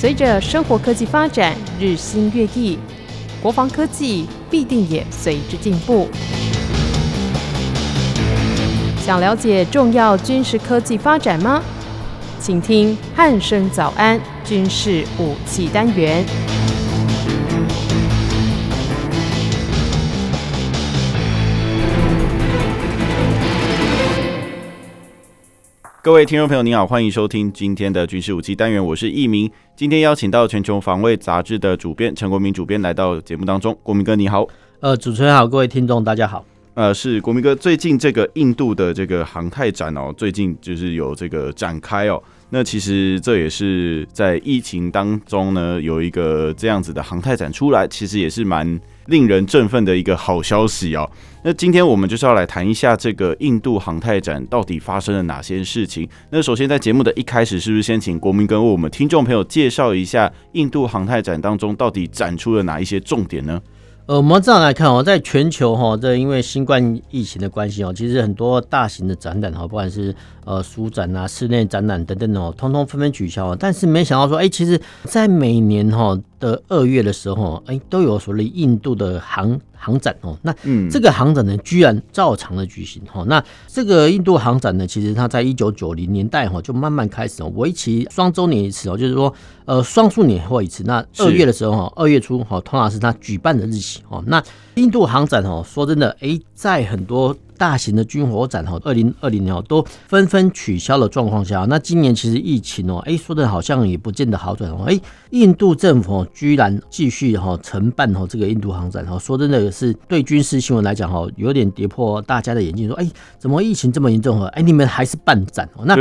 随着生活科技发展日新月异，国防科技必定也随之进步。想了解重要军事科技发展吗？请听汉声早安军事武器单元。各位听众朋友，您好，欢迎收听今天的军事武器单元，我是易明。今天邀请到《全球防卫杂志》的主编陈国民主编来到节目当中。国民哥，你好。呃，主持人好，各位听众大家好。呃，是国民哥，最近这个印度的这个航太展哦，最近就是有这个展开哦。那其实这也是在疫情当中呢，有一个这样子的航太展出来，其实也是蛮令人振奋的一个好消息哦。那今天我们就是要来谈一下这个印度航太展到底发生了哪些事情。那首先在节目的一开始，是不是先请国民哥为我们听众朋友介绍一下印度航太展当中到底展出了哪一些重点呢？呃，我们这样来看哦，在全球哈，这因为新冠疫情的关系哦，其实很多大型的展览哈，不管是呃书展啊、室内展览等等哦，通通纷纷取消。但是没想到说，哎，其实在每年哈的二月的时候，哎，都有所谓印度的航。航展哦，那这个航展呢，居然照常的举行哈。那这个印度航展呢，其实它在一九九零年代哈就慢慢开始哦，为期双周年一次哦，就是说呃双数年或一次。那二月的时候哈，二月初哈，通常是它举办的日期哦。那印度航展哦，说真的，哎，在很多。大型的军火展哈，二零二零年哦都纷纷取消的状况下，那今年其实疫情哦，哎说的好像也不见得好转哦，哎，印度政府居然继续哈承办哈这个印度航展哈，说真的也是对军事新闻来讲哈，有点跌破大家的眼镜，说哎怎么疫情这么严重哈，哎你们还是办展哦？那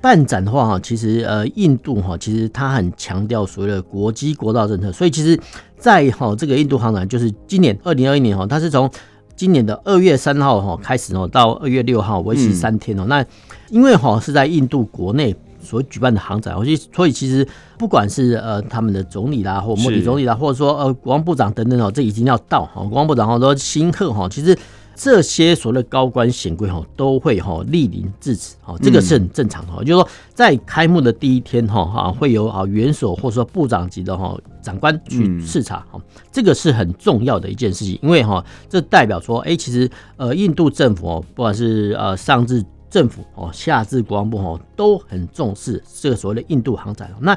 办展的话哈，其实呃印度哈其实他很强调所谓的国际国道政策，所以其实在哈这个印度航展就是今年二零二一年哈，它是从今年的二月三号哈开始哦，到二月六号为期三天哦。那因为哈是在印度国内所举办的航展，所以其实不管是呃他们的总理啦，或莫迪总理啦，或者说呃国防部长等等哦，这已经要到哈。国防部长好多新客哈，其实。这些所谓的高官显贵哈，都会哈莅临致辞哈，这个是很正常的。就是说，在开幕的第一天哈哈，会有啊元首或者说部长级的哈长官去视察哈，这个是很重要的一件事情，因为哈这代表说，哎，其实呃印度政府哦，不管是呃上至政府哦，下至国防部哦，都很重视这个所谓的印度航展。那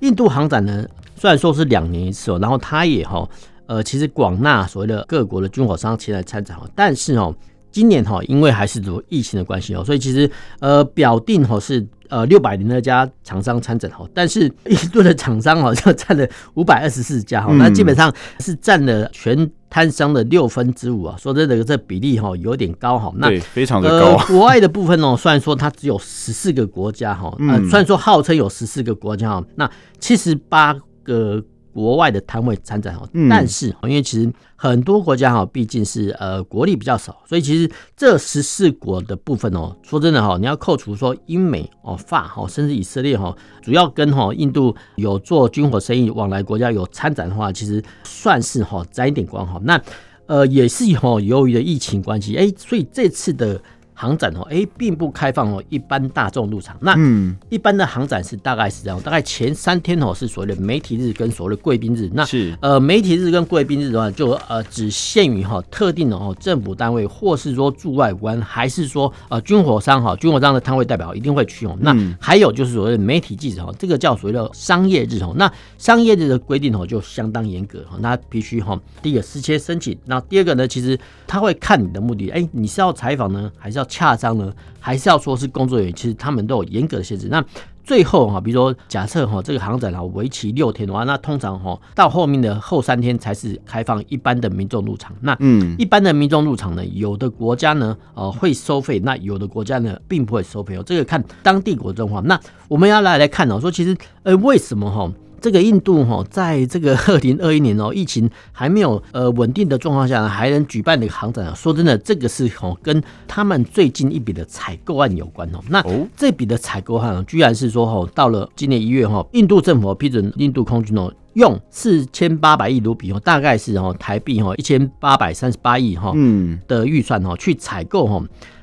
印度航展呢，虽然说是两年一次哦，然后它也哈。呃，其实广纳所谓的各国的军火商前来参展哦，但是哦，今年哈，因为还是有疫情的关系哦，所以其实呃表定哈是呃六百零二家厂商参展哈，但是印度的厂商 好像占了五百二十四家哈，那基本上是占了全摊商的六分之五啊，说真的这比例哈有点高哈，那非常的高。呃，国外的部分哦，虽然说它只有十四个国家哈，呃，虽然说号称有十四个国家哈，那七十八个。国外的摊位参展哦，但是因为其实很多国家哈，毕竟是呃国力比较少，所以其实这十四国的部分哦，说真的哈，你要扣除说英美哦、法哈，甚至以色列哈，主要跟哈印度有做军火生意往来国家有参展的话，其实算是哈沾一点光哈。那呃也是哈由于的疫情关系，哎，所以这次的。航展哦，哎，并不开放哦，一般大众入场。那嗯，一般的航展是大概是这样，大概前三天哦是所谓的媒体日跟所谓的贵宾日。那是呃，媒体日跟贵宾日的话，就呃只限于哈特定的哦政府单位，或是说驻外官，还是说呃军火商哈军火商的摊位代表一定会去哦。那还有就是所谓的媒体记者哦，这个叫所谓的商业日哦。那商业日的规定哦就相当严格哈，那必须哈第一个事先申请，那第二个呢，其实他会看你的目的，哎，你是要采访呢，还是要？洽商呢，还是要说是工作人员，其实他们都有严格的限制。那最后哈，比如说假设哈，这个航展哈为期六天的话，那通常哈到后面的后三天才是开放一般的民众入场。那嗯，一般的民众入场呢，有的国家呢呃会收费，那有的国家呢并不会收费哦。这个看当地国状况。那我们要来来看哦，说其实呃为什么哈？这个印度哈，在这个 二零二一年哦，疫情还没有呃稳定的状况下，还能举办的航展啊。说真的，这个是哦跟他们最近一笔的采购案有关哦。那这笔的采购案居然是说哈，到了今年一月哈，印度政府批准印度空军哦，用四千八百亿卢比哦，大概是哦台币哈一千八百三十八亿哈嗯的预算哈，去采购哈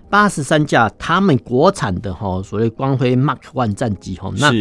八十三架他们国产的哈所谓光辉 Mark One 战机哈。那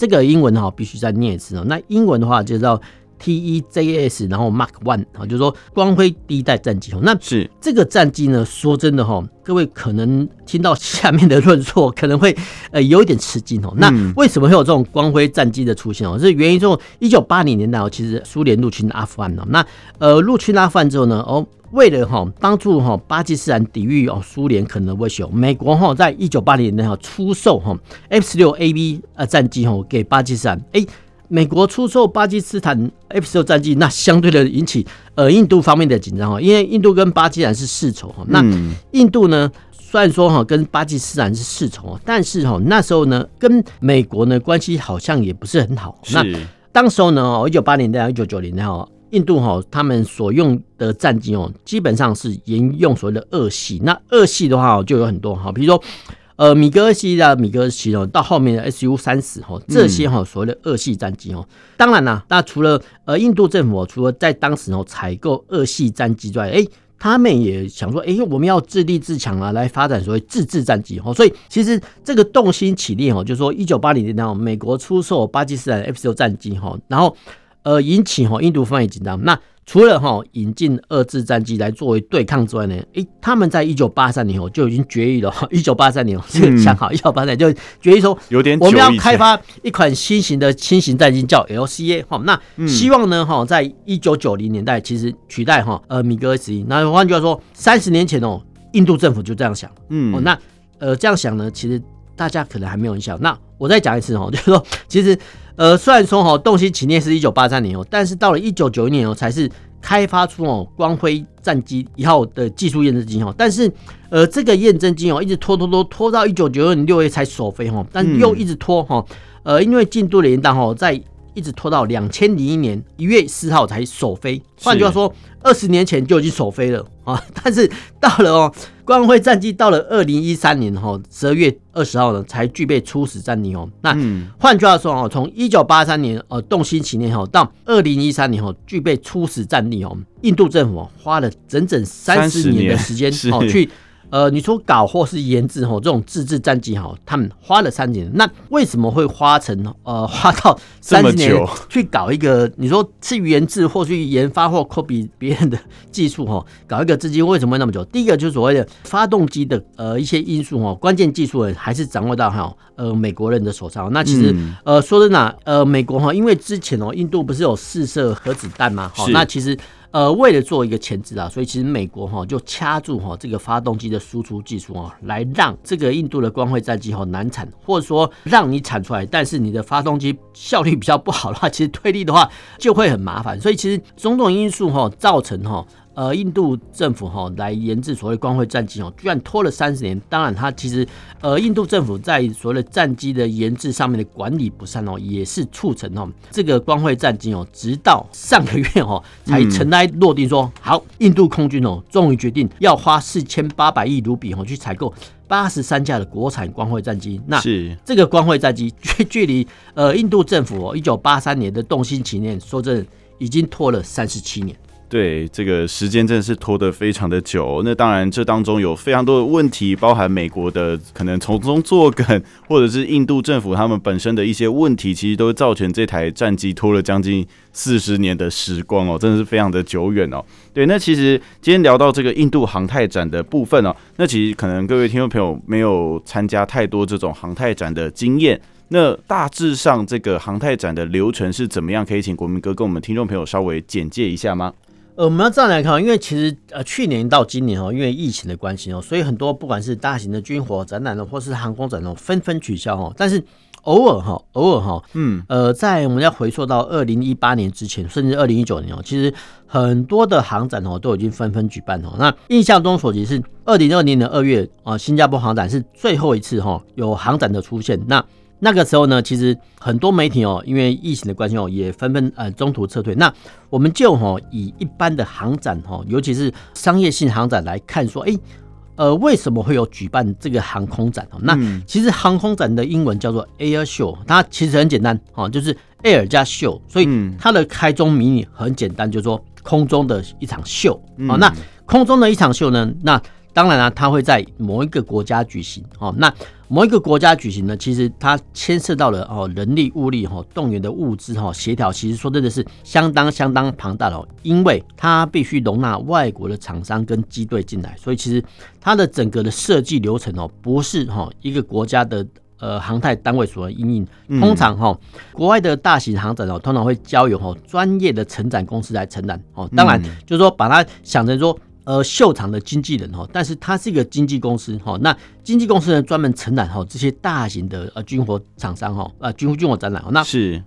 这个英文哈必须再念一次哦。那英文的话就叫 TEJS，然后 Mark One 啊，就是说光辉第一代战机哦。那是这个战机呢，说真的哈，各位可能听到下面的论述，可能会呃有一点吃惊哦。那为什么会有这种光辉战机的出现哦？是源于这种一九八零年代哦，其实苏联入侵阿富汗哦。那呃入侵阿富汗之后呢，哦。为了哈帮助哈巴基斯坦抵御哦苏联可能的威胁，美国哈在一九八零年代哈出售哈 F 十六 AB 呃战机哈给巴基斯坦。哎，美国出售巴基斯坦 F 十六战机，那相对的引起呃印度方面的紧张哈，因为印度跟巴基斯坦是世仇哈。那印度呢虽然说哈跟巴基斯坦是世仇，但是哈那时候呢跟美国呢关系好像也不是很好。那当时候呢哦一九八零年代一九九零年哈。印度哈，他们所用的战机哦，基本上是沿用所谓的二系。那二系的话就有很多哈，比如说呃米格二系的米格二系哦，到后面的 Su 三十哈，这些哈所谓的二系战机哦。当然啦，那除了呃印度政府除了在当时哦采购二系战机之外，哎，他们也想说，哎，我们要自立自强啊，来发展所谓自制战机哦。所以其实这个动心起念哦，就是说一九八零年代美国出售巴基斯坦 F 十六战机哈，然后。呃，引起哈印度方面紧张。那除了哈引进二制战机来作为对抗之外呢，诶，他们在一九八三年后就已经决议了。一九八三年这个想好，一九八三年就决议说，有点我们要开发一款新型的轻型战机，叫 LCA。哈，那希望呢哈，在一九九零年代其实取代哈呃米格二十一。那换句话说，三十年前哦，印度政府就这样想。嗯，哦，那呃这样想呢，其实大家可能还没有印象。那我再讲一次哦，就是说其实。呃，虽然说哈动心起念是一九八三年哦，但是到了一九九一年哦，才是开发出哦光辉战机一号的技术验证机哦。但是呃，这个验证机哦，一直拖拖拖拖到一九九二年六月才首飞哦，但又一直拖哈。呃，因为进度的延宕哈，在一直拖到两千零一年一月四号才首飞。换句话说，二十年前就已经首飞了啊。但是到了哦。光辉战绩到了二零一三年哈十二月二十号呢，才具备初始战力哦。那换句话说哦，从一九八三年呃动心起念后到二零一三年哦具备初始战力哦，印度政府花了整整三十年的时间 哦去。呃，你说搞或是研制吼，这种自制战机哈，他们花了三年，那为什么会花成呃花到三十年去搞一个？你说是研制或去研发或 copy 别人的技术哈，搞一个资金为什么会那么久？第一个就是所谓的发动机的呃一些因素哈，关键技术还是掌握到哈呃美国人的手上。那其实呃说真的呃美国哈，因为之前哦印度不是有试射核子弹嘛？好，那其实。呃，为了做一个前置啊，所以其实美国哈就掐住哈这个发动机的输出技术啊，来让这个印度的光辉战机哈难产，或者说让你产出来，但是你的发动机效率比较不好的话，其实推力的话就会很麻烦。所以其实种种因素哈造成哈。呃，印度政府哈来研制所谓光辉战机哦，居然拖了三十年。当然，它其实呃，印度政府在所谓的战机的研制上面的管理不善哦，也是促成哦这个光辉战机哦，直到上个月哦才尘埃落定说，说好，印度空军哦终于决定要花四千八百亿卢比哦去采购八十三架的国产光辉战机。那是这个光辉战机距 距离呃印度政府哦一九八三年的动心起念，说真的已经拖了三十七年。对，这个时间真的是拖得非常的久。那当然，这当中有非常多的问题，包含美国的可能从中作梗，或者是印度政府他们本身的一些问题，其实都造成这台战机拖了将近四十年的时光哦，真的是非常的久远哦。对，那其实今天聊到这个印度航太展的部分哦，那其实可能各位听众朋友没有参加太多这种航太展的经验，那大致上这个航太展的流程是怎么样？可以请国民哥跟我们听众朋友稍微简介一下吗？呃，我们要这样来看，因为其实呃，去年到今年哦，因为疫情的关系哦，所以很多不管是大型的军火展览呢，或是航空展哦，纷纷取消哦。但是偶尔哈，偶尔哈，嗯，呃，在我们要回溯到二零一八年之前，甚至二零一九年哦，其实很多的航展哦都已经纷纷举办哦。那印象中所及是二零二零年二月啊，新加坡航展是最后一次哈有航展的出现。那那个时候呢，其实很多媒体哦，因为疫情的关系哦，也纷纷呃中途撤退。那我们就哈以一般的航展哈，尤其是商业性航展来看，说，哎，呃，为什么会有举办这个航空展？那其实航空展的英文叫做 Air Show，它其实很简单哦，就是 Air 加 Show，所以它的开宗明义很简单，就是说空中的一场秀啊。那空中的一场秀呢，那当然了、啊，它会在某一个国家举行哦。那某一个国家举行呢，其实它牵涉到了哦人力物力哈动员的物资哈协调，其实说真的是相当相当庞大的哦，因为它必须容纳外国的厂商跟机队进来，所以其实它的整个的设计流程哦，不是哈一个国家的呃航太单位所应应。通常哈国外的大型航展哦，通常会交由哈专业的承展公司来承揽哦。当然就是说把它想成说。呃，秀场的经纪人哈，但是他是一个经纪公司哈。那经纪公司呢，专门承揽哈这些大型的呃军火厂商哈，呃军军火展览。那是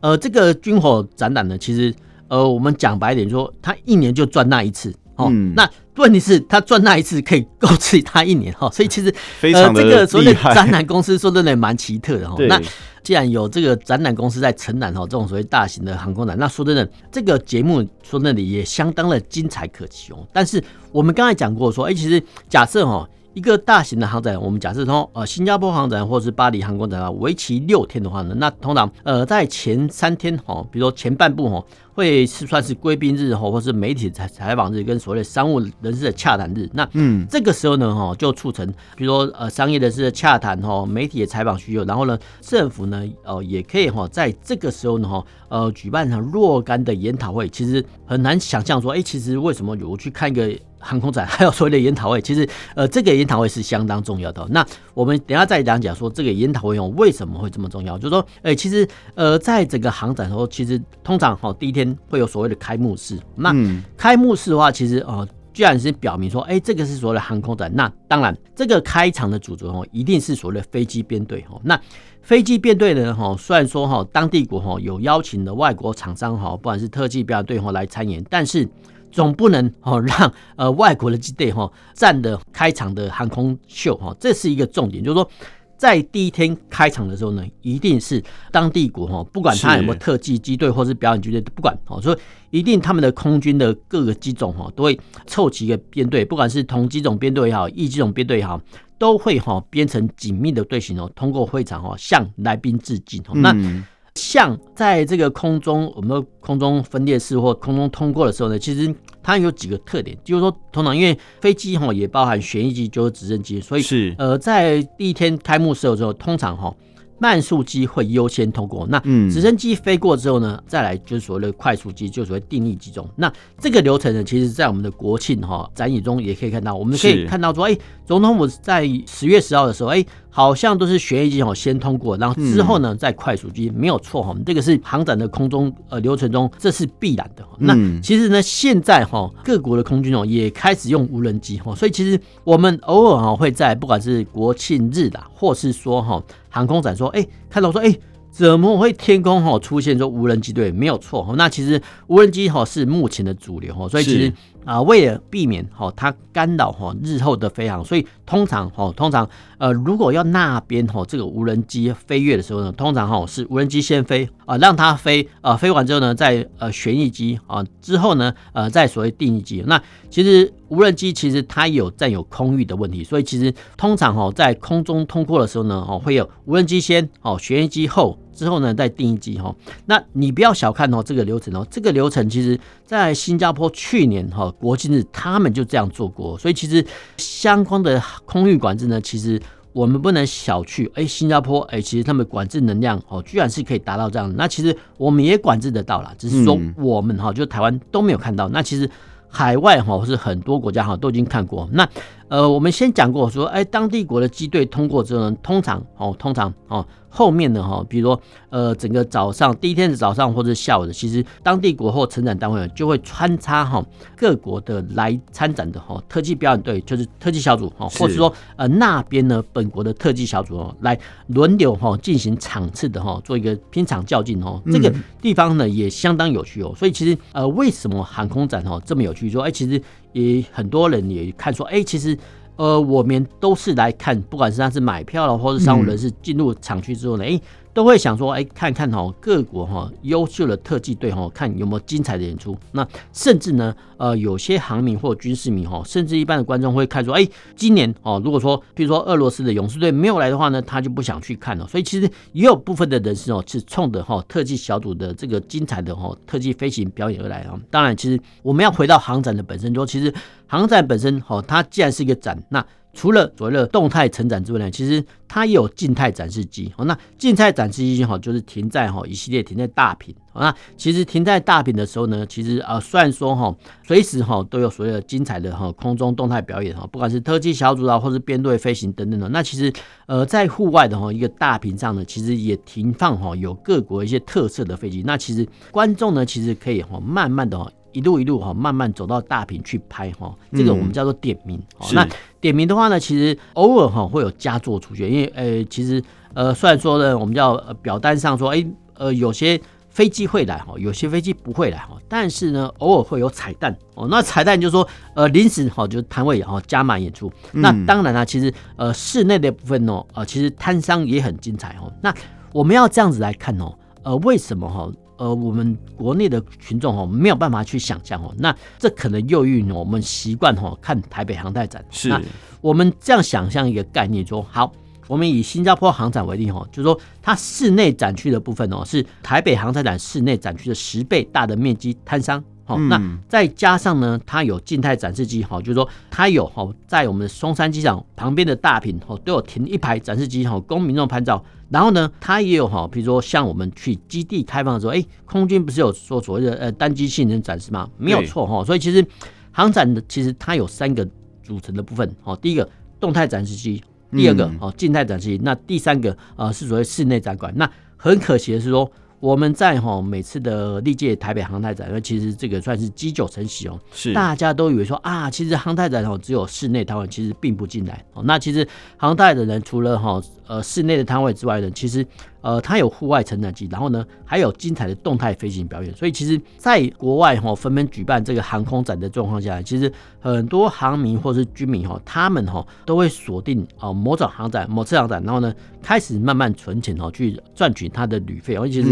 呃这个军火展览呢，其实呃我们讲白一点说，他一年就赚那一次哦。嗯、那问题是，他赚那一次可以够吃他一年哈。所以其实非常的呃这个所谓的展览公司说真的蛮奇特的哈。那既然有这个展览公司在承揽哈这种所谓大型的航空展，那说真的，这个节目说那里也相当的精彩可期哦。但是我们刚才讲过说，哎，其实假设哈一个大型的航展，我们假设从呃新加坡航展或是巴黎航空展啊，为期六天的话呢，那通常呃在前三天哈，比如说前半部哈。会是算是贵宾日哈，或是媒体采采访日，跟所谓的商务人士的洽谈日。那嗯，这个时候呢哈，就促成比如说呃商业人士的洽谈哈，媒体的采访需求，然后呢政府呢呃也可以哈在这个时候呢哈呃举办上若干的研讨会。其实很难想象说，哎，其实为什么我去看一个航空展还有所谓的研讨会？其实呃这个研讨会是相当重要的。那我们等下再讲讲说这个研讨会哦为什么会这么重要？就是说，哎，其实呃在整个航展的时候，其实通常哈第一天。会有所谓的开幕式，那开幕式的话，其实哦，居然是表明说，哎，这个是所谓的航空展。那当然，这个开场的主角哦，一定是所谓的飞机编队哦。那飞机编队呢，哈，虽然说哈，当地国哈有邀请的外国厂商哈，不管是特技表演队哈来参演，但是总不能哦 让呃外国的机队哈占的开场的航空秀哈，这是一个重点，就是说。在第一天开场的时候呢，一定是当地国哈，不管他有没有特技机队或是表演机队，不管哦，所以一定他们的空军的各个机种哈，都会凑齐一个编队，不管是同机种编队也好，异机种编队也好，都会哈编成紧密的队形哦，通过会场哈向来宾致敬哦。那像在这个空中，我们空中分裂式或空中通过的时候呢，其实它有几个特点，就是说，通常因为飞机哈也包含旋翼机，就是直升机，所以是。呃，在第一天开幕式的时候，通常哈。慢速机会优先通过，那直升机飞过之后呢，再来就是所谓的快速机，就所谓定翼机中。那这个流程呢，其实，在我们的国庆哈展演中也可以看到，我们可以看到说，哎，总统府在十月十号的时候，哎，好像都是旋翼机哦先通过，然后之后呢再快速机，没有错哈，这个是航展的空中呃流程中，这是必然的。那其实呢，现在哈各国的空军哦也开始用无人机哈，所以其实我们偶尔哈会在不管是国庆日啦，或是说哈。航空展说，哎、欸，看到说，哎、欸，怎么会天空哈出现说无人机队？没有错，那其实无人机哈是目前的主流哈，所以其实。啊，为了避免哈它干扰哈日后的飞航，所以通常哈通常呃如果要那边哈这个无人机飞跃的时候呢，通常哈是无人机先飞啊，让它飞啊，飞完之后呢，再呃旋翼机啊之后呢呃再所谓定翼机。那其实无人机其实它有占有空域的问题，所以其实通常哈在空中通过的时候呢，哦会有无人机先哦旋翼机后。之后呢，再定翼机哈。那你不要小看哦这个流程哦，这个流程其实在新加坡去年哈国庆日他们就这样做过，所以其实相关的空域管制呢，其实我们不能小觑。哎，新加坡哎，其实他们管制能量哦，居然是可以达到这样。那其实我们也管制得到啦，只是说我们哈就台湾都没有看到。那其实海外哈是很多国家哈都已经看过。那呃，我们先讲过说，哎，当地国的机队通过之后呢，通常哦，通常哦。后面的哈，比如说呃，整个早上第一天的早上或者下午的，其实当地国或成展单位就会穿插哈各国的来参展的哈特技表演队，就是特技小组哈，或者说呃那边呢本国的特技小组哦来轮流哈进行场次的哈做一个拼场较劲哦，这个地方呢也相当有趣哦。所以其实呃为什么航空展哈这么有趣？说哎，其实也很多人也看说哎，其实。呃，我们都是来看，不管是他是买票了，或者商务人士进入厂区之后呢，哎、嗯，都会想说，哎，看看哈各国哈优秀的特技队哈，看有没有精彩的演出。那甚至呢，呃，有些航迷或军事迷哈，甚至一般的观众会看说，哎，今年哦，如果说比如说俄罗斯的勇士队没有来的话呢，他就不想去看了。所以其实也有部分的人士哦，是冲着哈特技小组的这个精彩的哈特技飞行表演而来啊。当然，其实我们要回到航展的本身说，其实航展本身哈，它既然是一个展，那除了所谓的动态成长之外呢，其实它也有静态展示机。哦，那静态展示机哈，就是停在哈一系列停在大坪。那其实停在大屏的时候呢，其实呃虽然说哈随时哈都有所谓的精彩的哈空中动态表演哈，不管是特技小组啊，或是编队飞行等等的。那其实呃在户外的哈一个大屏上呢，其实也停放哈有各国一些特色的飞机。那其实观众呢，其实可以哈慢慢的。一路一路哈，慢慢走到大屏去拍哈，这个我们叫做点名。嗯、那点名的话呢，其实偶尔哈会有佳作出现，因为呃，其实呃，虽然说呢，我们叫表单上说，哎，呃，有些飞机会来哈，有些飞机不会来哈，但是呢，偶尔会有彩蛋哦。那彩蛋就是说，呃，临时哈就是摊位哈加码演出。嗯、那当然啦，其实呃室内的部分哦，呃，其实摊商也很精彩哦。那我们要这样子来看哦，呃，为什么哈？呃，我们国内的群众哦，没有办法去想象哦，那这可能又与我们习惯哦看台北航太展，是。那我们这样想象一个概念说，好，我们以新加坡航展为例哦，就是说它室内展区的部分哦，是台北航太展室内展区的十倍大的面积摊商。好，那再加上呢，它有静态展示机，哈，就是说它有哈，在我们松山机场旁边的大坪，哈，都有停一排展示机，哈，供民众拍照。然后呢，它也有哈，比如说像我们去基地开放的时候，哎，空军不是有说所谓的呃单机性能展示吗？没有错哈。所以其实航展的其实它有三个组成的部分，哈，第一个动态展示机，第二个哦静态展示机，那第三个呃是所谓室内展馆。那很可惜的是说。我们在哈每次的历届台北航太展，那其实这个算是积久成习哦，是大家都以为说啊，其实航太展哦只有室内摊位，其实并不进来哦。那其实航太的人除了哈呃室内的摊位之外呢，其实。呃，它有户外成长机，然后呢，还有精彩的动态飞行表演。所以其实，在国外哈纷纷举办这个航空展的状况下，其实很多航民或是军民哈，他们哈都会锁定啊某种航展、某次航展，然后呢，开始慢慢存钱哦，去赚取他的旅费。而且是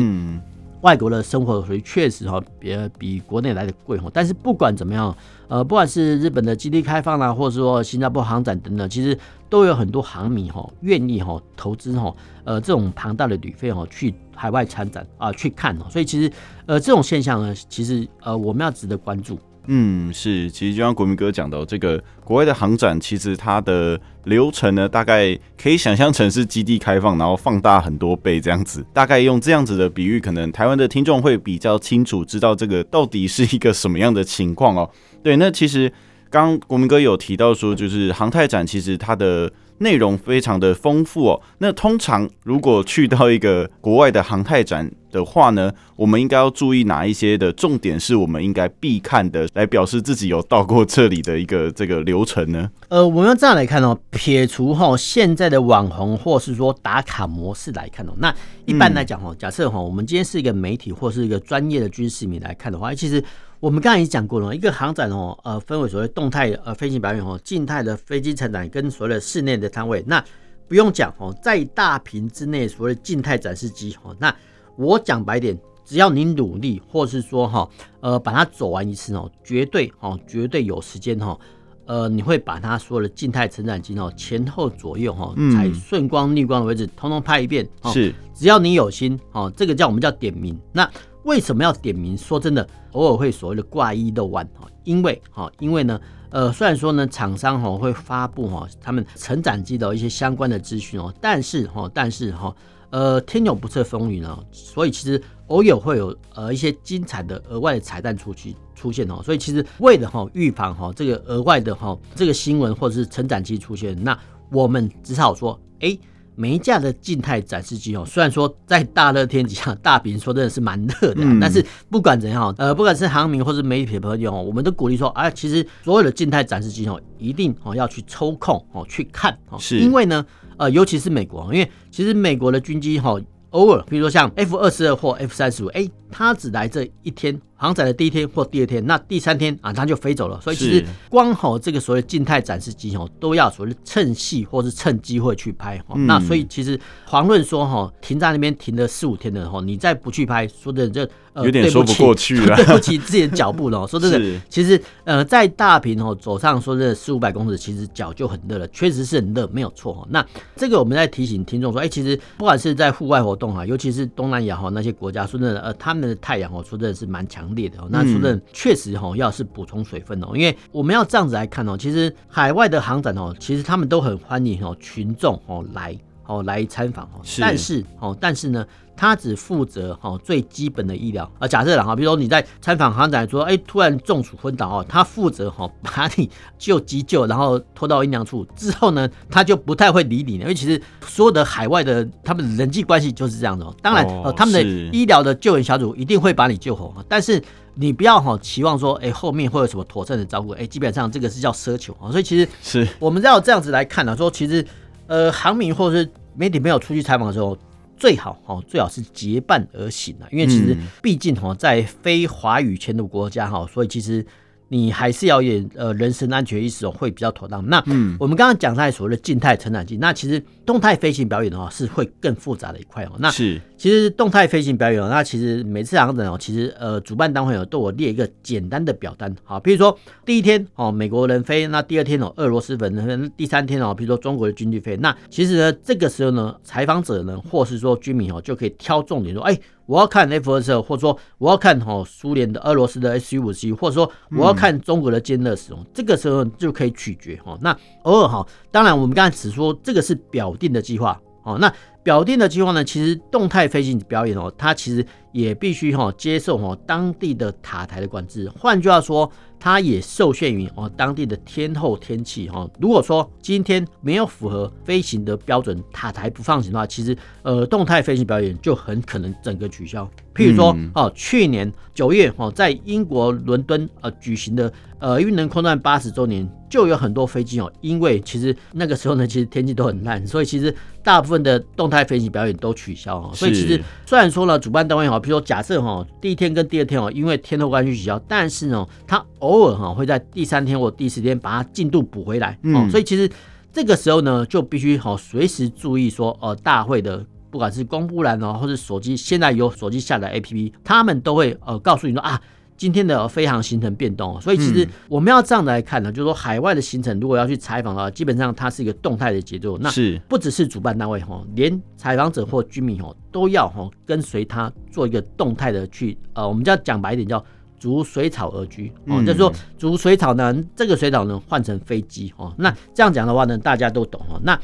外国的生活所以确实哈，比比国内来的贵哈。但是不管怎么样，呃，不管是日本的基地开放啦，或者说新加坡航展等等，其实。都有很多航迷哈愿意哈投资哈呃这种庞大的旅费哈去海外参展啊去看哦，所以其实呃这种现象呢，其实呃我们要值得关注。嗯，是，其实就像国民哥讲到，这个国外的航展其实它的流程呢，大概可以想象成是基地开放，然后放大很多倍这样子。大概用这样子的比喻，可能台湾的听众会比较清楚知道这个到底是一个什么样的情况哦。对，那其实。刚国民哥有提到说，就是航太展其实它的内容非常的丰富哦。那通常如果去到一个国外的航太展的话呢，我们应该要注意哪一些的重点是我们应该必看的，来表示自己有到过这里的一个这个流程呢？呃，我们要这样来看哦，撇除哈现在的网红或是说打卡模式来看哦，那一般来讲哈，假设哈我们今天是一个媒体或是一个专业的军事迷来看的话，其实。我们刚才已经讲过了，一个航展哦，呃，分为所谓动态呃飞行表演哦，静态的飞机成展跟所谓的室内的摊位。那不用讲哦，在大屏之内所谓静态展示机哦，那我讲白点，只要你努力，或是说哈，呃，把它走完一次哦，绝对哦，绝对有时间哈，呃，你会把它所有的静态成长机哦，前后左右哈，在顺光逆光的位置，通通拍一遍。是，只要你有心哦，这个叫我们叫点名。那为什么要点名？说真的，偶尔会所谓的挂一漏万哈，因为哈，因为呢，呃，虽然说呢，厂商哈会发布哈他们成长机的一些相关的资讯哦，但是哈，但是哈，呃，天有不测风云呢，所以其实偶尔会有呃一些精彩的额外的彩蛋出去出现哦，所以其实为了哈预防哈这个额外的哈这个新闻或者是成长机出现，那我们只好说，哎。每一架的静态展示机哦，虽然说在大热天底下，大饼说真的是蛮热的，但是不管怎样，呃，不管是航民或是媒体的朋友，我们都鼓励说，哎，其实所有的静态展示机哦，一定哦要去抽空哦去看哦，是因为呢，呃，尤其是美国，因为其实美国的军机哈，偶尔比如说像 F 二十二或 F 三十五，哎，它只来这一天。航展的第一天或第二天，那第三天啊，它就飞走了。所以其实光吼这个所谓静态展示机哦，都要所谓趁戏或是趁机会去拍。嗯、那所以其实遑论说哈，停在那边停了四五天的哈，你再不去拍，说真的这。有点说不过去了，对不起自己的脚步了。说真的，其实呃，在大坪哦走上说这四五百公尺，其实脚就很热了，确实是很热，没有错。那这个我们在提醒听众说，哎，其实不管是在户外活动啊，尤其是东南亚哈那些国家，说真的，呃，他们的太阳哦，说真的是蛮强烈的。那说真的，确实哈，要是补充水分哦，因为我们要这样子来看哦，其实海外的航展哦，其实他们都很欢迎哦群众哦来哦来参访哦，但是哦，但是呢。他只负责哈最基本的医疗啊，假设了哈，比如说你在参访航展说，哎，突然中暑昏倒哦，他负责哈 把你救急救，然后拖到阴凉处之后呢，他就不太会理你了，因为其实所有的海外的他们的人际关系就是这样的。当然，哦，他们的医疗的救援小组一定会把你救活，但是你不要哈期望说，哎，后面会有什么妥善的照顾，哎，基本上这个是叫奢求啊。所以其实是我们要这样子来看呢，说其实呃，航民或者是媒体没有出去采访的时候。最好哈，最好是结伴而行啊，因为其实毕竟哈，在非华语圈的国家哈，所以其实。你还是要有呃人身安全意识哦，会比较妥当。那嗯，我们刚刚讲在所谓的静态成长期，那其实动态飞行表演的话是会更复杂的一块哦。那是其实动态飞行表演哦，那其实每次航展哦，其实呃主办单位有都有列一个简单的表单，好，比如说第一天哦美国人飞，那第二天哦俄罗斯人，第三天哦比如说中国的军队飞，那其实呢这个时候呢采访者呢或是说居民哦就可以挑重点说，哎。我要看 F 二十二，或者说我要看哈苏联的、俄罗斯的 S 五 C，或者说我要看中国的歼二十，这个时候就可以取决哈。那偶尔哈，当然我们刚才只说这个是表定的计划哦。那表定的计划呢，其实动态飞行表演哦，它其实也必须哈接受哈当地的塔台的管制。换句话说。它也受限于哦当地的天候天气哈。如果说今天没有符合飞行的标准，塔台不放行的话，其实呃动态飞行表演就很可能整个取消。譬如说哦，去年九月哦，在英国伦敦呃举行的呃运能空难八十周年，就有很多飞机哦，因为其实那个时候呢，其实天气都很烂，所以其实大部分的动态飞行表演都取消。所以其实虽然说呢，主办单位哈，譬如说假设哈，第一天跟第二天哦，因为天候关系取消，但是呢，它偶尔哈会在第三天或第四天把它进度补回来。嗯，所以其实这个时候呢，就必须好随时注意说，呃，大会的不管是公布栏哦，或者手机，现在有手机下载 APP，他们都会呃告诉你说啊。今天的飞航行程变动，所以其实我们要这样来看呢，就是说海外的行程如果要去采访的话，基本上它是一个动态的节奏。那是不只是主办单位哈，连采访者或居民哦都要哈跟随他做一个动态的去呃，我们叫讲白一点叫逐水草而居哦，就是说逐水草呢，这个水草呢换成飞机哦。那这样讲的话呢，大家都懂哦。那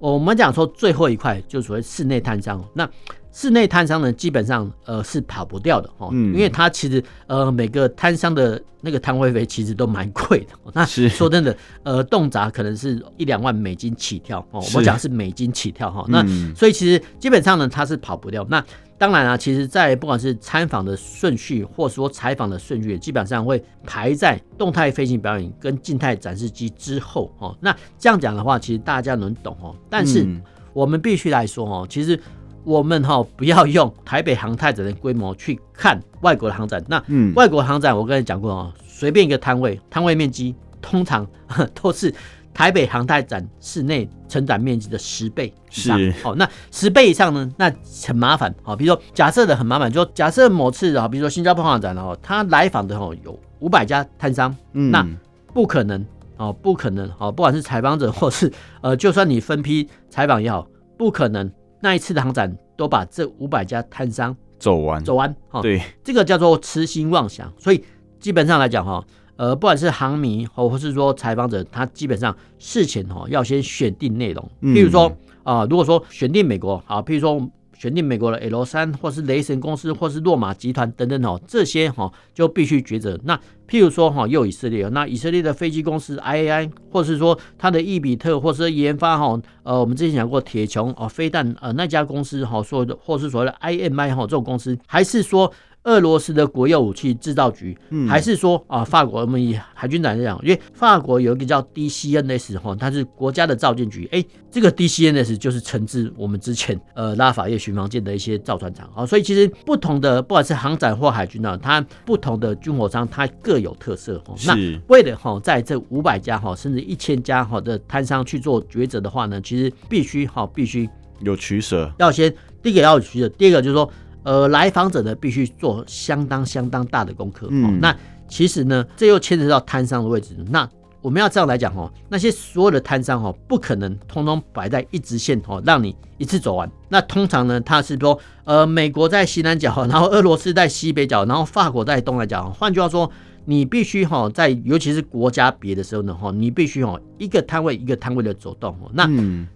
我们讲说最后一块就是所谓室内碳商那。室内摊商呢，基本上呃是跑不掉的哦，嗯，因为它其实呃每个摊商的那个摊位费其实都蛮贵的。那说真的，呃，动辄可能是一两万美金起跳哦。我讲是美金起跳哈。那所以其实基本上呢，它是跑不掉。那当然啊，其实在不管是参访的顺序，或者说采访的顺序，基本上会排在动态飞行表演跟静态展示机之后哦。那这样讲的话，其实大家能懂哦。但是我们必须来说哦，其实。我们哈不要用台北航太展的规模去看外国的航展。那嗯，外国航展我跟你讲过哦，随便一个摊位，摊位面积通常 都是台北航太展室内承展面积的十倍以上。是哦，那十倍以上呢，那很麻烦。好，比如说假设的很麻烦，就假设某次啊，比如说新加坡航展哦，他来访的哦有五百家摊商，嗯，那不可能哦，不可能哦，不管是采访者或是呃，就算你分批采访也好，不可能。那一次的航展都把这五百家摊商走完走完哈，对，这个叫做痴心妄想。所以基本上来讲哈，呃，不管是航迷或是说采访者，他基本上事前哦要先选定内容。譬如说啊、呃，如果说选定美国啊，譬如说。选定美国的 L 三，或是雷神公司，或是洛马集团等等哦，这些哈就必须抉择。那譬如说哈，又以色列，那以色列的飞机公司 IAI，或是说它的易比特，或是研发哈，呃，我们之前讲过铁穹哦，飞弹呃那家公司哈，说的或是所谓的 IMI 哈这种公司，还是说俄罗斯的国有武器制造局，嗯、还是说啊，法国我们以海军展来讲，因为法国有一个叫 DCNS 哈，它是国家的造舰局，哎、欸，这个 DCNS 就是承制我们之前呃拉法叶巡防舰的一些造船厂啊，所以其实不同的不管是航展或海军呢，它不同的军火商它各有特色哈。那为了哈在这五百家哈甚至一千家哈的摊商去做抉择的话呢，其实必须哈必须有取舍，要先第一个要有取舍，第二个就是说。呃，来访者呢，必须做相当相当大的功课。嗯、哦，那其实呢，这又牵扯到摊商的位置。那我们要这样来讲哦，那些所有的摊商哦，不可能通通摆在一直线哦，让你一次走完。那通常呢，他是说，呃，美国在西南角，然后俄罗斯在西北角，然后法国在东南角。换句话说。你必须哈，在尤其是国家别的时候呢哈，你必须哈一个摊位一个摊位的走动。那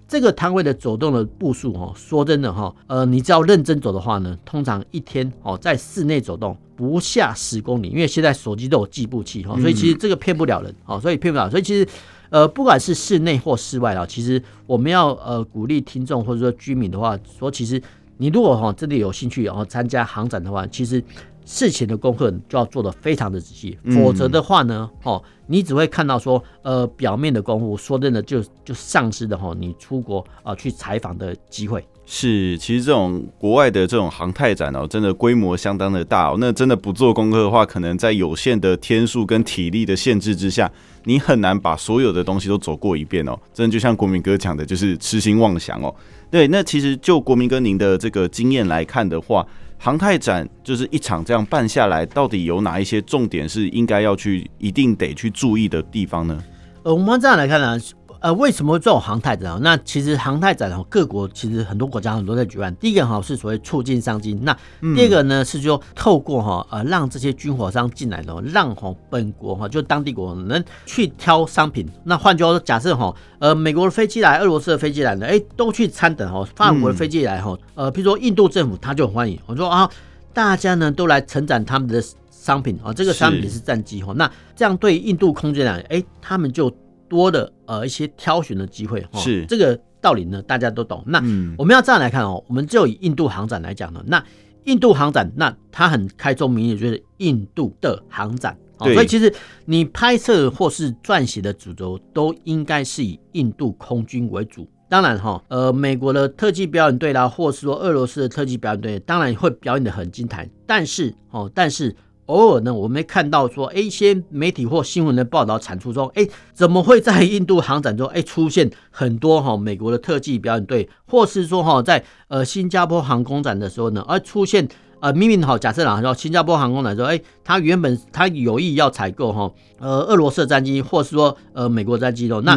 这个摊位的走动的步数哈，说真的哈，呃，你只要认真走的话呢，通常一天哦在室内走动不下十公里，因为现在手机都有计步器哈，所以其实这个骗不了人哦，所以骗不了。所以其实呃，不管是室内或室外啊，其实我们要呃鼓励听众或者说居民的话，说其实你如果哈真的有兴趣然后参加航展的话，其实。事前的功课就要做的非常的仔细，否则的话呢，哦，你只会看到说，呃，表面的功夫，说真的就就丧失的哈，你出国啊去采访的机会。是，其实这种国外的这种航太展哦，真的规模相当的大哦。那真的不做功课的话，可能在有限的天数跟体力的限制之下，你很难把所有的东西都走过一遍哦。真的就像国民哥讲的，就是痴心妄想哦。对，那其实就国民哥您的这个经验来看的话。航太展就是一场这样办下来，到底有哪一些重点是应该要去、一定得去注意的地方呢？呃，我们这样来看呢。呃，为什么会这种航太展啊？那其实航太展哈，各国其实很多国家很多在举办。第一个哈是所谓促进商机，那第二个呢是说透过哈呃让这些军火商进来的，让哈本国哈就当地国能去挑商品。那换句话说，假设哈呃美国的飞机来，俄罗斯的飞机来呢，哎都去参等哈，法国的飞机来哈，呃比如说印度政府他就很欢迎，我说啊大家呢都来承展他们的商品啊，这个商品是战机哈，那这样对印度空军来讲，哎他们就。多的呃一些挑选的机会，是这个道理呢，大家都懂。那我们要这样来看哦，我们就以印度航展来讲呢，那印度航展，那它很开宗明义就是印度的航展，所以其实你拍摄或是撰写的主轴都应该是以印度空军为主。当然哈，呃，美国的特技表演队啦，或是说俄罗斯的特技表演队，当然会表演的很精彩，但是哦，但是。偶尔呢，我们看到说，哎，一些媒体或新闻的报道产出说，哎，怎么会在印度航展中，哎，出现很多哈美国的特技表演队，或是说哈在呃新加坡航空展的时候呢，而出现呃明明好，假设啦，说新加坡航空展说，哎，他原本他有意要采购哈呃俄罗斯的战机，或是说呃美国战机的，那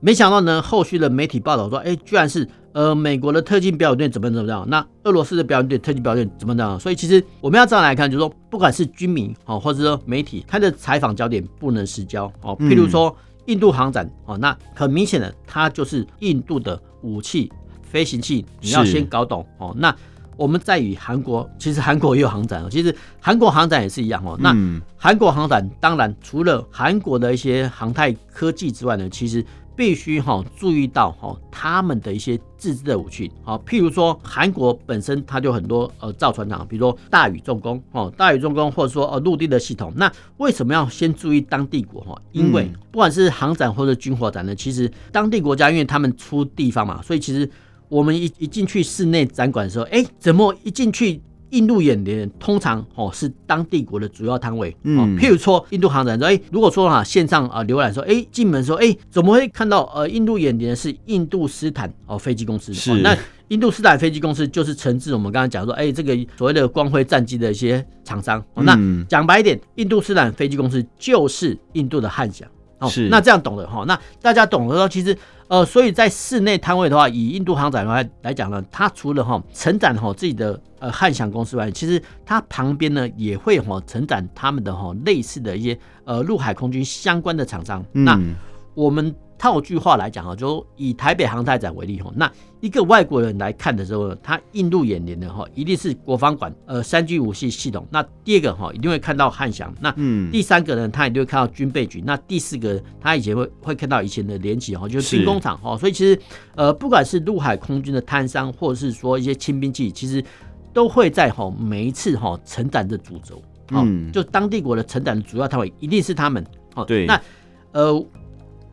没想到呢，后续的媒体报道说，哎，居然是。呃，美国的特技表演队怎么怎么样？那俄罗斯的表演队特技表演怎么样？所以其实我们要这样来看，就是说，不管是军民哦，或者说媒体，他的采访焦点不能失焦哦。譬如说印度航展哦，那很明显的，它就是印度的武器飞行器，你要先搞懂哦。那我们在与韩国，其实韩国也有航展哦，其实韩国航展也是一样哦。那韩国航展当然除了韩国的一些航太科技之外呢，其实。必须哈注意到哈他们的一些自制的武器，好，譬如说韩国本身它就很多呃造船厂，比如说大宇重工哦，大宇重工或者说呃陆地的系统，那为什么要先注意当地国哈？因为不管是航展或者军火展呢，其实当地国家因为他们出地方嘛，所以其实我们一一进去室内展馆的时候，哎，怎么一进去？印度眼联通常哦是当地国的主要摊位，嗯，譬如说印度航展说，哎，如果说哈线上啊浏览说，哎，进门说，哎，怎么会看到呃印度眼联是印度斯坦哦飞机公司？是，那印度斯坦飞机公司就是承制我们刚刚讲说，哎，这个所谓的光辉战机的一些厂商。那讲白一点，印度斯坦飞机公司就是印度的汉翔。哦，是，那这样懂了哈，那大家懂了后，其实呃，所以在室内摊位的话，以印度航展来来讲呢，它除了哈承展哈自己的呃汉翔公司外，其实它旁边呢也会哈承展他们的哈类似的一些呃陆海空军相关的厂商。嗯、那我们。套句话来讲哈，就以台北航太展为例哈，那一个外国人来看的时候呢，他映入眼帘的哈，一定是国防馆呃三军武器系统。那第二个哈，一定会看到汉翔。那第三个呢，他一定会看到军备局。那第四个，他以前会会看到以前的联起哈，就是兵工厂哈。所以其实呃，不管是陆海空军的摊商，或者是说一些轻兵器，其实。都会在哈每一次哈承担的主轴，嗯，就当地国的承担的主要摊位一定是他们，哦，对，那呃，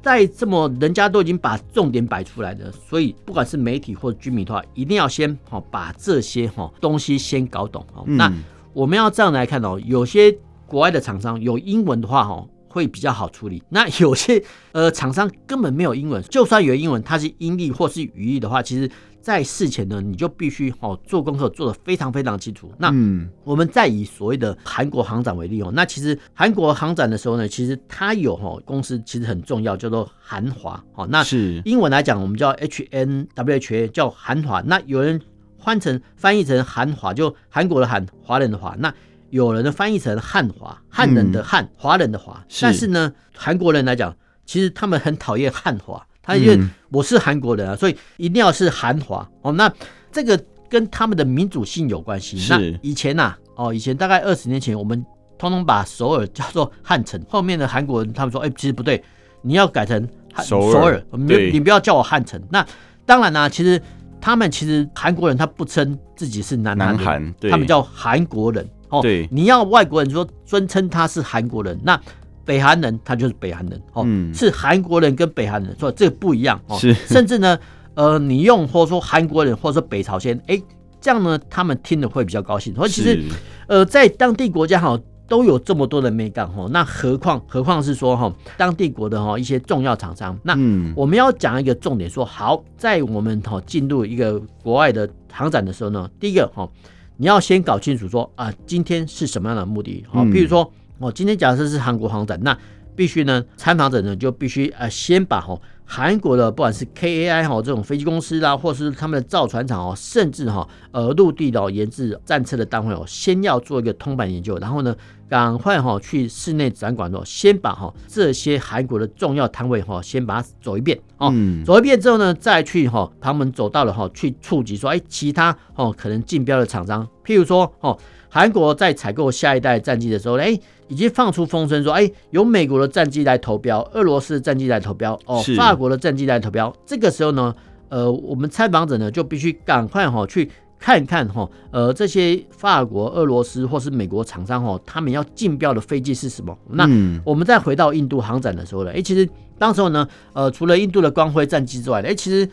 在这么人家都已经把重点摆出来的，所以不管是媒体或居民的话，一定要先哈把这些哈东西先搞懂，哦，那我们要这样来看哦，有些国外的厂商有英文的话哈。会比较好处理。那有些呃厂商根本没有英文，就算有英文，它是英译或是语译的话，其实，在事前呢，你就必须哦做功课做的非常非常清楚。那我们再以所谓的韩国航展为例哦，那其实韩国航展的时候呢，其实它有哈公司其实很重要，叫做韩华哦。那是英文来讲，我们叫 H N W H A，叫韩华。那有人换成翻译成韩华，就韩国的韩，华人的华。那有人呢翻译成汉华，汉人的汉，华、嗯、人的华。但是呢，韩国人来讲，其实他们很讨厌汉华，他因为我是韩国人啊，所以一定要是韩华哦。那这个跟他们的民主性有关系。那以前呐、啊，哦，以前大概二十年前，我们通通把首尔叫做汉城。后面的韩国人他们说，哎、欸，其实不对，你要改成首尔，首尔你你不要叫我汉城。那当然啦、啊，其实他们其实韩国人他不称自己是南韩人，他们叫韩国人。哦，对，你要外国人说尊称他是韩国人，那北韩人他就是北韩人哦，嗯、是韩国人跟北韩人说这个不一样哦，是，甚至呢，呃，你用或者说韩国人或者说北朝鲜，哎，这样呢，他们听了会比较高兴。所以其实，呃，在当地国家哈都有这么多的美感哈，那何况何况是说哈当地国的哈一些重要厂商，那我们要讲一个重点说，好，在我们哈进入一个国外的航展的时候呢，第一个哈。你要先搞清楚说啊，今天是什么样的目的？好，比如说我今天假设是韩国航展，那必须呢，参访者呢就必须呃先把哈韩国的不管是 KAI 哈这种飞机公司啦，或是他们的造船厂哦，甚至哈呃陆地的研制战车的单位哦，先要做一个通盘研究，然后呢。赶快哈去室内展馆哦，先把哈这些韩国的重要摊位哈先把它走一遍哦，走一遍之后呢，再去哈旁门走到了哈去触及说哎其他哦可能竞标的厂商，譬如说哦韩国在采购下一代战机的时候哎已经放出风声说哎有美国的战机来投标，俄罗斯的战机来投标哦，法国的战机来投标，这个时候呢呃我们参访者呢就必须赶快哈去。看看哈，呃，这些法国、俄罗斯或是美国厂商哈，他们要竞标的飞机是什么？那我们再回到印度航展的时候呢，哎，其实当时候呢，呃，除了印度的光辉战机之外，哎，其实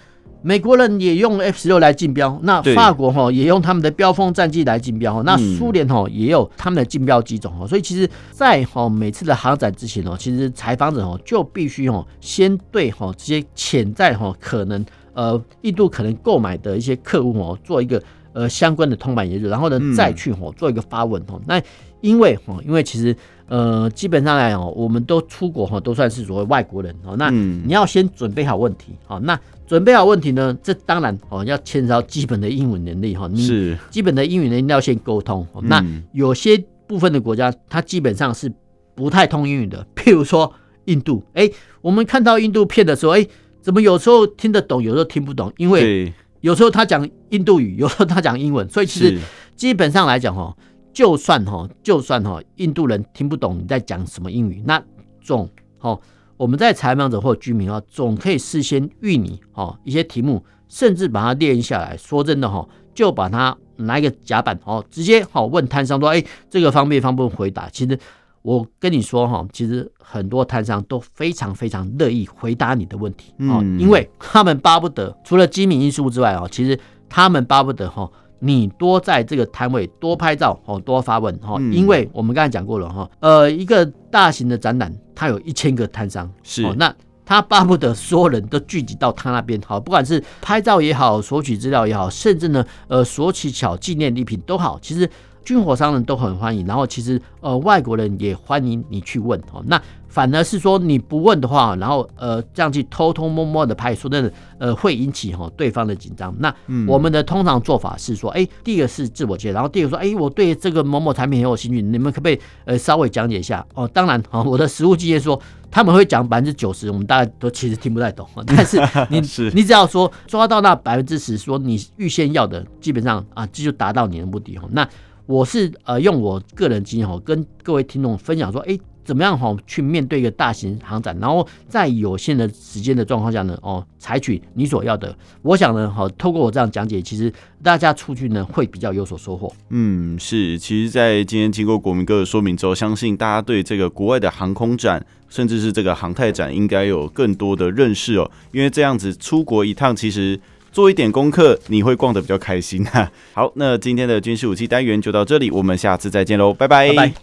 美国人也用 F 十六来竞标，那法国哈也用他们的标风战机来竞标，那苏联哈也有他们的竞标机种哈，所以其实，在哈每次的航展之前哦，其实采访者哦就必须哦先对哈这些潜在哈可能呃印度可能购买的一些客户哦做一个。呃，相关的通版研究，然后呢，再去吼做一个发问吼、嗯。那因为哈，因为其实呃，基本上来讲，我们都出国哈，都算是所谓外国人哦。那你要先准备好问题好，那准备好问题呢，这当然哦，要牵涉到基本的英文能力哈。你基本的英语能力要先沟通。那有些部分的国家，它基本上是不太通英语的，譬如说印度。哎，我们看到印度片的时候，哎，怎么有时候听得懂，有时候听不懂？因为有时候他讲印度语，有时候他讲英文，所以其实基本上来讲哈，就算哈，就算哈，印度人听不懂你在讲什么英语，那总哈，我们在采访者或居民啊，总可以事先预你哈一些题目，甚至把它列下来。说真的哈，就把它拿一个甲板哦，直接好问摊商说，哎，这个方便方不方便回答？其实。我跟你说哈，其实很多摊商都非常非常乐意回答你的问题啊，因为他们巴不得除了机敏因素之外啊，其实他们巴不得哈，你多在这个摊位多拍照哦，多发问哈，因为我们刚才讲过了哈，呃，一个大型的展览，它有一千个摊商是，那他巴不得所有人都聚集到他那边好，不管是拍照也好，索取资料也好，甚至呢，呃，索取小纪念礼品都好，其实。军火商人都很欢迎，然后其实呃外国人也欢迎你去问哦。那反而是说你不问的话，然后呃这样去偷偷摸摸的拍，说真的呃会引起哈对方的紧张。那我们的通常做法是说，哎，第一个是自我介绍，然后第二个说，哎，我对这个某某产品很有兴趣，你们可不可以呃稍微讲解一下？哦，当然哦，我的实务经验说他们会讲百分之九十，我们大家都其实听不太懂。但是 你是你只要说抓到那百分之十，说你预先要的，基本上啊这就达到你的目的哦。那我是呃用我个人经验哦，跟各位听众分享说，哎，怎么样哈去面对一个大型航展，然后在有限的时间的状况下呢，哦，采取你所要的。我想呢，哈，透过我这样讲解，其实大家出去呢会比较有所收获。嗯，是。其实，在今天经过国民哥的说明之后，相信大家对这个国外的航空展，甚至是这个航太展，应该有更多的认识哦。因为这样子出国一趟，其实。做一点功课，你会逛的比较开心哈。好，那今天的军事武器单元就到这里，我们下次再见喽，拜拜。